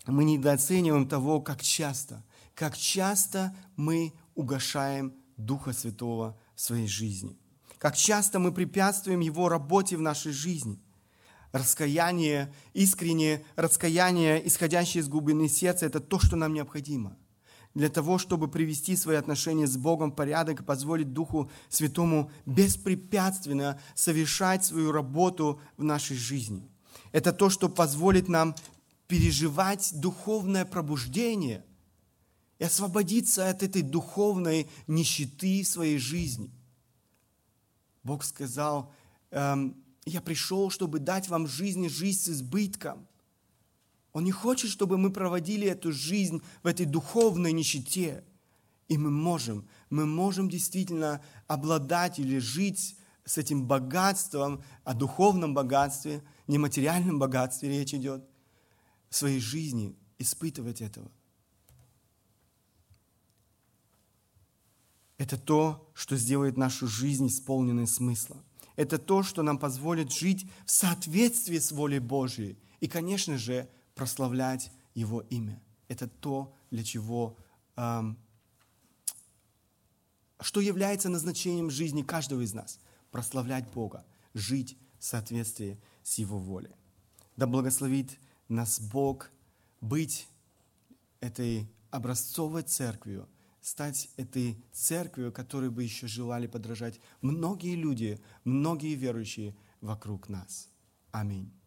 мы недооцениваем того, как часто, как часто мы угошаем Духа Святого в своей жизни. Как часто мы препятствуем Его работе в нашей жизни. Раскаяние, искреннее раскаяние, исходящее из глубины сердца, это то, что нам необходимо для того, чтобы привести свои отношения с Богом в порядок и позволить Духу Святому беспрепятственно совершать свою работу в нашей жизни. Это то, что позволит нам переживать духовное пробуждение и освободиться от этой духовной нищеты своей жизни. Бог сказал, эм, я пришел, чтобы дать вам жизнь, жизнь с избытком. Он не хочет, чтобы мы проводили эту жизнь в этой духовной нищете. И мы можем, мы можем действительно обладать или жить с этим богатством, о духовном богатстве, нематериальном богатстве речь идет, в своей жизни, испытывать этого. Это то, что сделает нашу жизнь исполненной смысла. Это то, что нам позволит жить в соответствии с волей Божьей. И, конечно же, прославлять Его имя. Это то, для чего, эм, что является назначением жизни каждого из нас. Прославлять Бога, жить в соответствии с Его волей. Да благословит нас Бог быть этой образцовой церковью, стать этой церковью, которой бы еще желали подражать многие люди, многие верующие вокруг нас. Аминь.